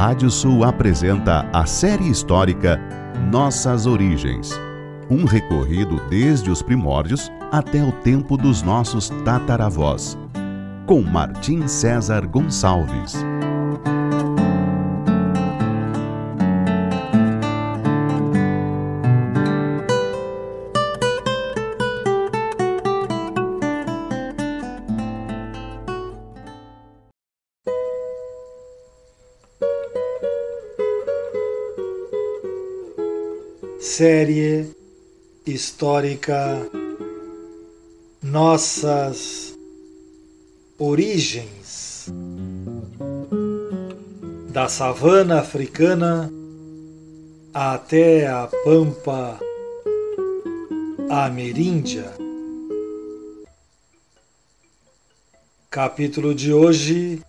Rádio Sul apresenta a série histórica Nossas Origens. Um recorrido desde os primórdios até o tempo dos nossos tataravós. Com Martim César Gonçalves. Série histórica Nossas Origens da savana africana até a pampa ameríndia. Capítulo de hoje: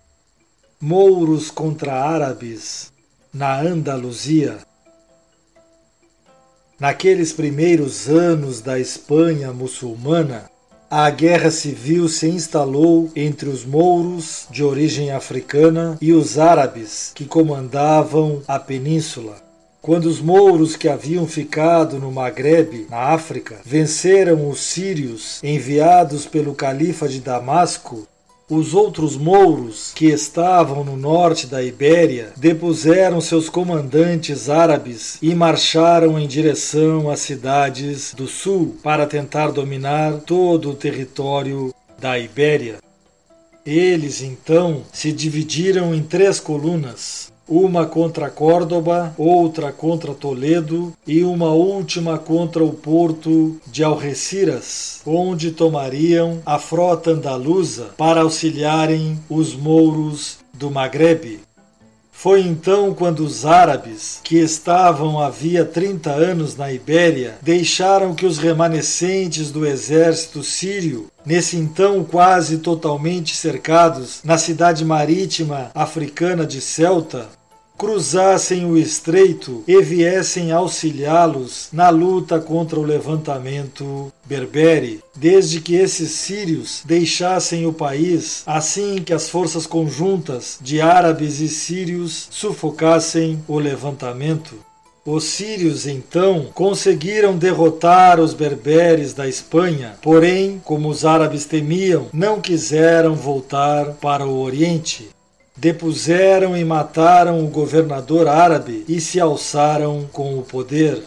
Mouros contra árabes na Andaluzia. Naqueles primeiros anos da Espanha muçulmana, a guerra civil se instalou entre os mouros de origem africana e os árabes que comandavam a península. Quando os mouros que haviam ficado no Maghreb, na África, venceram os sírios enviados pelo califa de Damasco, os outros mouros que estavam no norte da Ibéria depuseram seus comandantes árabes e marcharam em direção às cidades do sul para tentar dominar todo o território da Ibéria. Eles então se dividiram em três colunas, uma contra Córdoba, outra contra Toledo e uma última contra o porto de Algeciras, onde tomariam a frota andaluza para auxiliarem os mouros do Maghreb. Foi então quando os árabes, que estavam havia 30 anos na Ibéria, deixaram que os remanescentes do exército sírio, nesse então quase totalmente cercados na cidade marítima africana de Celta, cruzassem o estreito e viessem auxiliá-los na luta contra o levantamento berbere, desde que esses sírios deixassem o país assim que as forças conjuntas de árabes e sírios sufocassem o levantamento. Os sírios então conseguiram derrotar os berberes da Espanha, porém, como os árabes temiam, não quiseram voltar para o Oriente depuseram e mataram o governador árabe e se alçaram com o poder.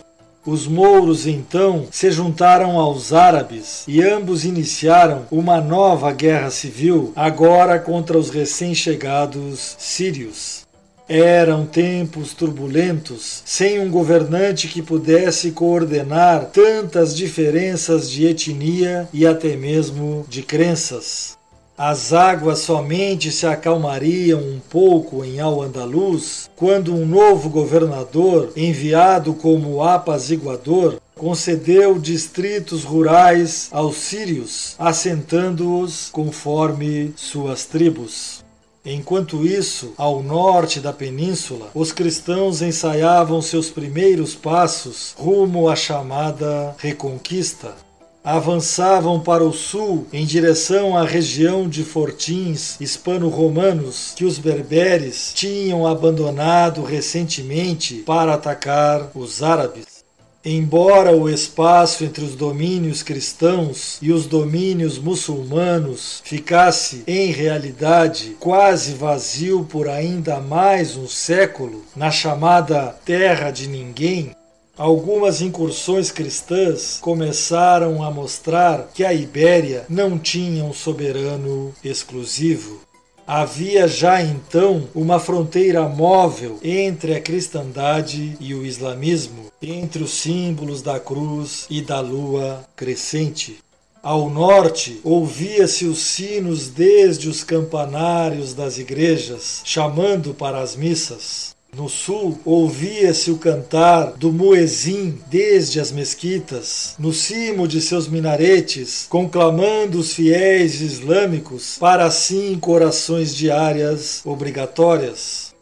Os mouros então se juntaram aos árabes e ambos iniciaram uma nova guerra civil, agora contra os recém-chegados sírios. Eram tempos turbulentos, sem um governante que pudesse coordenar tantas diferenças de etnia e até mesmo de crenças. As águas somente se acalmariam um pouco em Al-Andalus quando um novo governador, enviado como apaziguador, concedeu distritos rurais aos sírios, assentando-os conforme suas tribos. Enquanto isso, ao norte da península, os cristãos ensaiavam seus primeiros passos rumo à chamada Reconquista avançavam para o sul em direção à região de fortins hispano-romanos que os berberes tinham abandonado recentemente para atacar os árabes. Embora o espaço entre os domínios cristãos e os domínios muçulmanos ficasse, em realidade, quase vazio por ainda mais um século, na chamada Terra de Ninguém, Algumas incursões cristãs começaram a mostrar que a Ibéria não tinha um soberano exclusivo. Havia já então uma fronteira móvel entre a cristandade e o islamismo, entre os símbolos da cruz e da lua crescente. Ao norte, ouvia-se os sinos desde os campanários das igrejas, chamando para as missas. No sul, ouvia-se o cantar do muezim desde as mesquitas, no cimo de seus minaretes, conclamando os fiéis islâmicos para cinco orações diárias obrigatórias.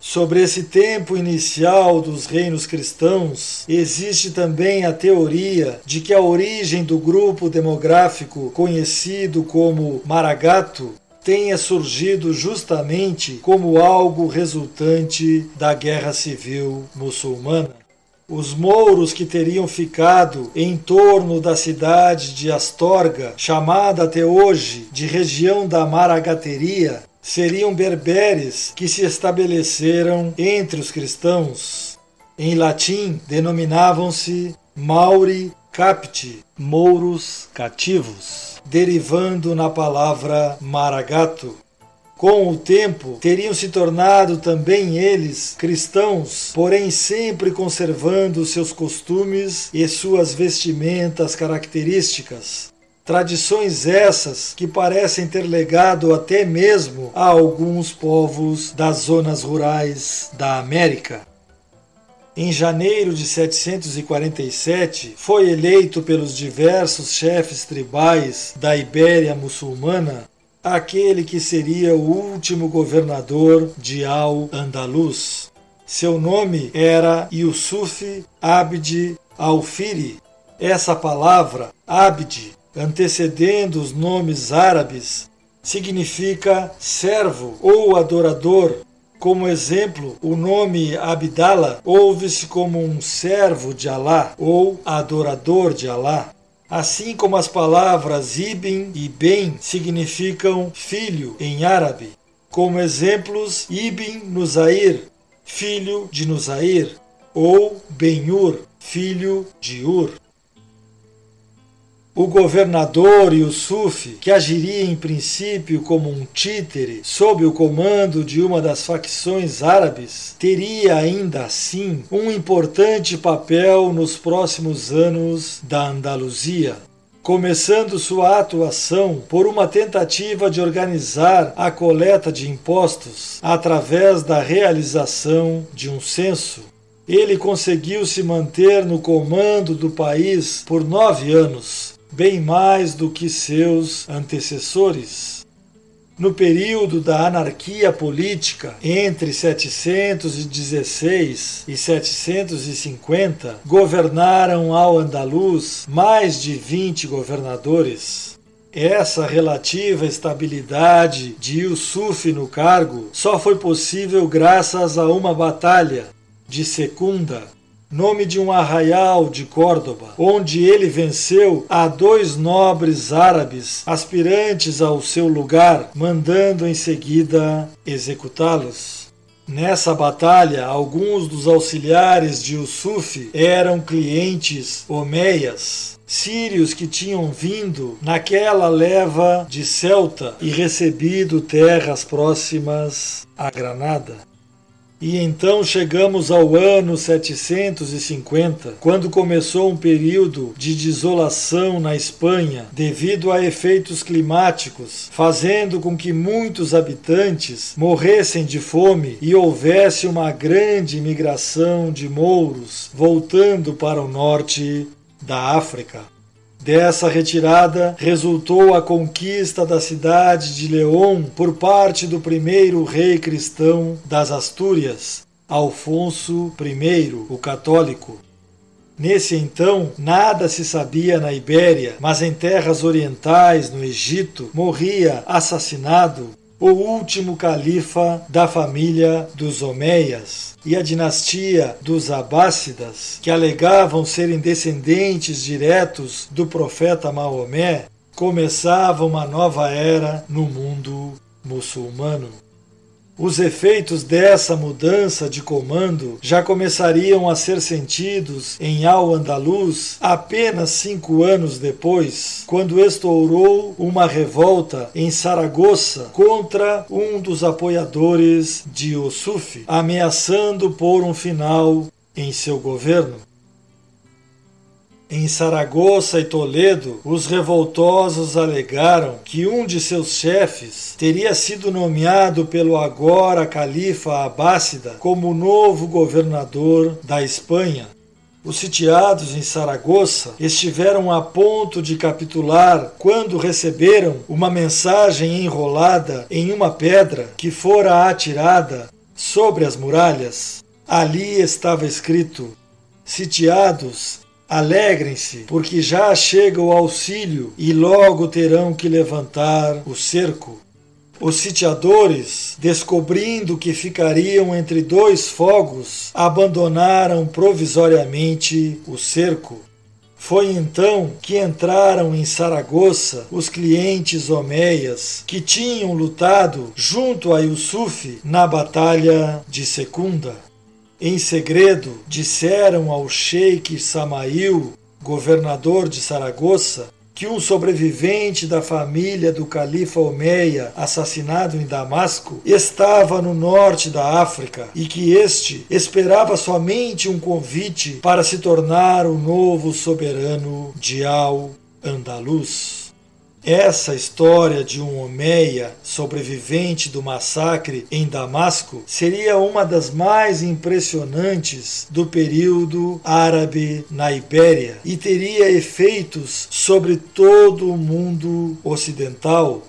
Sobre esse tempo inicial dos reinos cristãos, existe também a teoria de que a origem do grupo demográfico conhecido como Maragato tenha surgido justamente como algo resultante da guerra civil muçulmana. Os mouros que teriam ficado em torno da cidade de Astorga, chamada até hoje de região da Maragateria, seriam berberes que se estabeleceram entre os cristãos. Em latim, denominavam-se Mauri Capti, mouros cativos, derivando na palavra maragato, com o tempo, teriam se tornado também eles cristãos, porém sempre conservando seus costumes e suas vestimentas características. Tradições essas que parecem ter legado até mesmo a alguns povos das zonas rurais da América. Em janeiro de 747, foi eleito pelos diversos chefes tribais da Ibéria muçulmana aquele que seria o último governador de Al-Andalus. Seu nome era Yusuf Abd al-Firi. Essa palavra, Abd, antecedendo os nomes árabes, significa servo ou adorador. Como exemplo, o nome Abdallah ouve-se como um servo de Alá ou adorador de Alá. Assim como as palavras Ibn e Ben significam filho em árabe. Como exemplos, Ibn Nuzair, filho de Nuzair, ou Ben-Ur, filho de Ur o governador Yusuf, que agiria em princípio como um títere sob o comando de uma das facções árabes, teria ainda assim um importante papel nos próximos anos da Andaluzia começando sua atuação por uma tentativa de organizar a coleta de impostos através da realização de um censo. Ele conseguiu se manter no comando do país por nove anos, bem mais do que seus antecessores. No período da anarquia política, entre 716 e 750, governaram ao Andaluz mais de 20 governadores. Essa relativa estabilidade de Yusuf no cargo só foi possível graças a uma batalha de Secunda, nome de um arraial de Córdoba, onde ele venceu a dois nobres árabes aspirantes ao seu lugar, mandando em seguida executá-los. Nessa batalha, alguns dos auxiliares de Yusuf eram clientes omeias, sírios que tinham vindo naquela leva de Celta e recebido terras próximas a Granada. E então chegamos ao ano 750, quando começou um período de desolação na Espanha devido a efeitos climáticos, fazendo com que muitos habitantes morressem de fome e houvesse uma grande migração de mouros voltando para o norte da África. Dessa retirada resultou a conquista da cidade de León por parte do primeiro rei cristão das Astúrias, Alfonso I, o Católico. Nesse então, nada se sabia na Ibéria, mas em terras orientais, no Egito, morria assassinado o último califa da família dos Omeias e a dinastia dos Abássidas, que alegavam serem descendentes diretos do profeta Maomé, começava uma nova era no mundo muçulmano. Os efeitos dessa mudança de comando já começariam a ser sentidos em Al-Andalus apenas cinco anos depois, quando estourou uma revolta em Saragoça contra um dos apoiadores de Yusuf, ameaçando pôr um final em seu governo. Em Saragoça e Toledo, os revoltosos alegaram que um de seus chefes teria sido nomeado pelo agora califa Abássida como novo governador da Espanha. Os sitiados em Saragoça estiveram a ponto de capitular quando receberam uma mensagem enrolada em uma pedra que fora atirada sobre as muralhas. Ali estava escrito: Sitiados, Alegrem-se, porque já chega o auxílio e logo terão que levantar o cerco. Os sitiadores, descobrindo que ficariam entre dois fogos, abandonaram provisoriamente o cerco. Foi então que entraram em Saragoça os clientes omeias que tinham lutado junto a Yusuf na batalha de Secunda. Em segredo, disseram ao sheik Samail, governador de Saragoça, que um sobrevivente da família do califa Omeia, assassinado em Damasco, estava no norte da África e que este esperava somente um convite para se tornar o novo soberano de Al-Andalus. Essa história de um Omeia sobrevivente do massacre em Damasco seria uma das mais impressionantes do período árabe na Ibéria e teria efeitos sobre todo o mundo ocidental.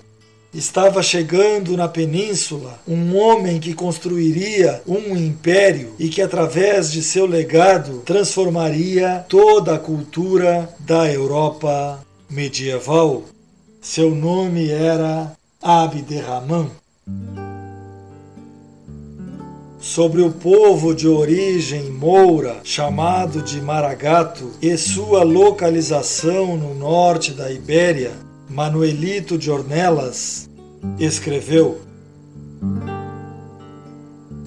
Estava chegando na península um homem que construiria um império e que, através de seu legado, transformaria toda a cultura da Europa medieval. Seu nome era Abderrahman. Sobre o povo de origem moura, chamado de Maragato, e sua localização no norte da Ibéria, Manuelito de Ornelas escreveu: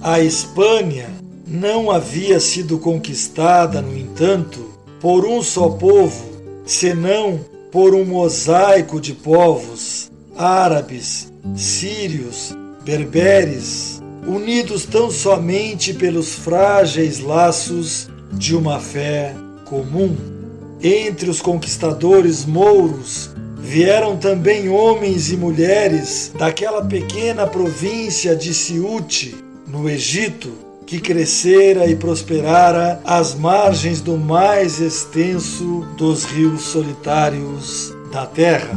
A Espanha não havia sido conquistada, no entanto, por um só povo, senão por um mosaico de povos árabes, sírios, berberes, unidos tão somente pelos frágeis laços de uma fé comum. Entre os conquistadores mouros vieram também homens e mulheres daquela pequena província de Ciute, no Egito, que crescera e prosperara às margens do mais extenso dos rios solitários da terra.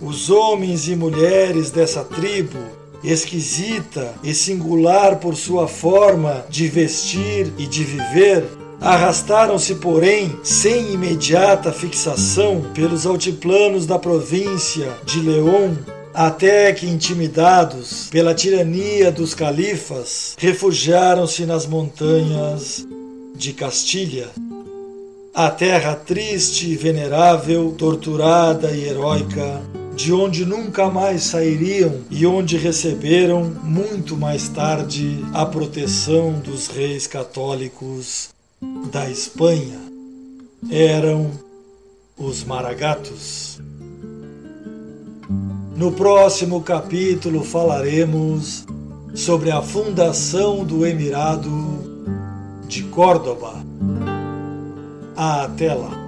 Os homens e mulheres dessa tribo, esquisita e singular por sua forma de vestir e de viver, arrastaram-se, porém, sem imediata fixação pelos altiplanos da província de León até que, intimidados pela tirania dos califas, refugiaram-se nas montanhas de Castilha. A terra triste e venerável, torturada e heróica, de onde nunca mais sairiam e onde receberam, muito mais tarde, a proteção dos reis católicos da Espanha. Eram os Maragatos. No próximo capítulo falaremos sobre a fundação do Emirado de Córdoba. Até lá!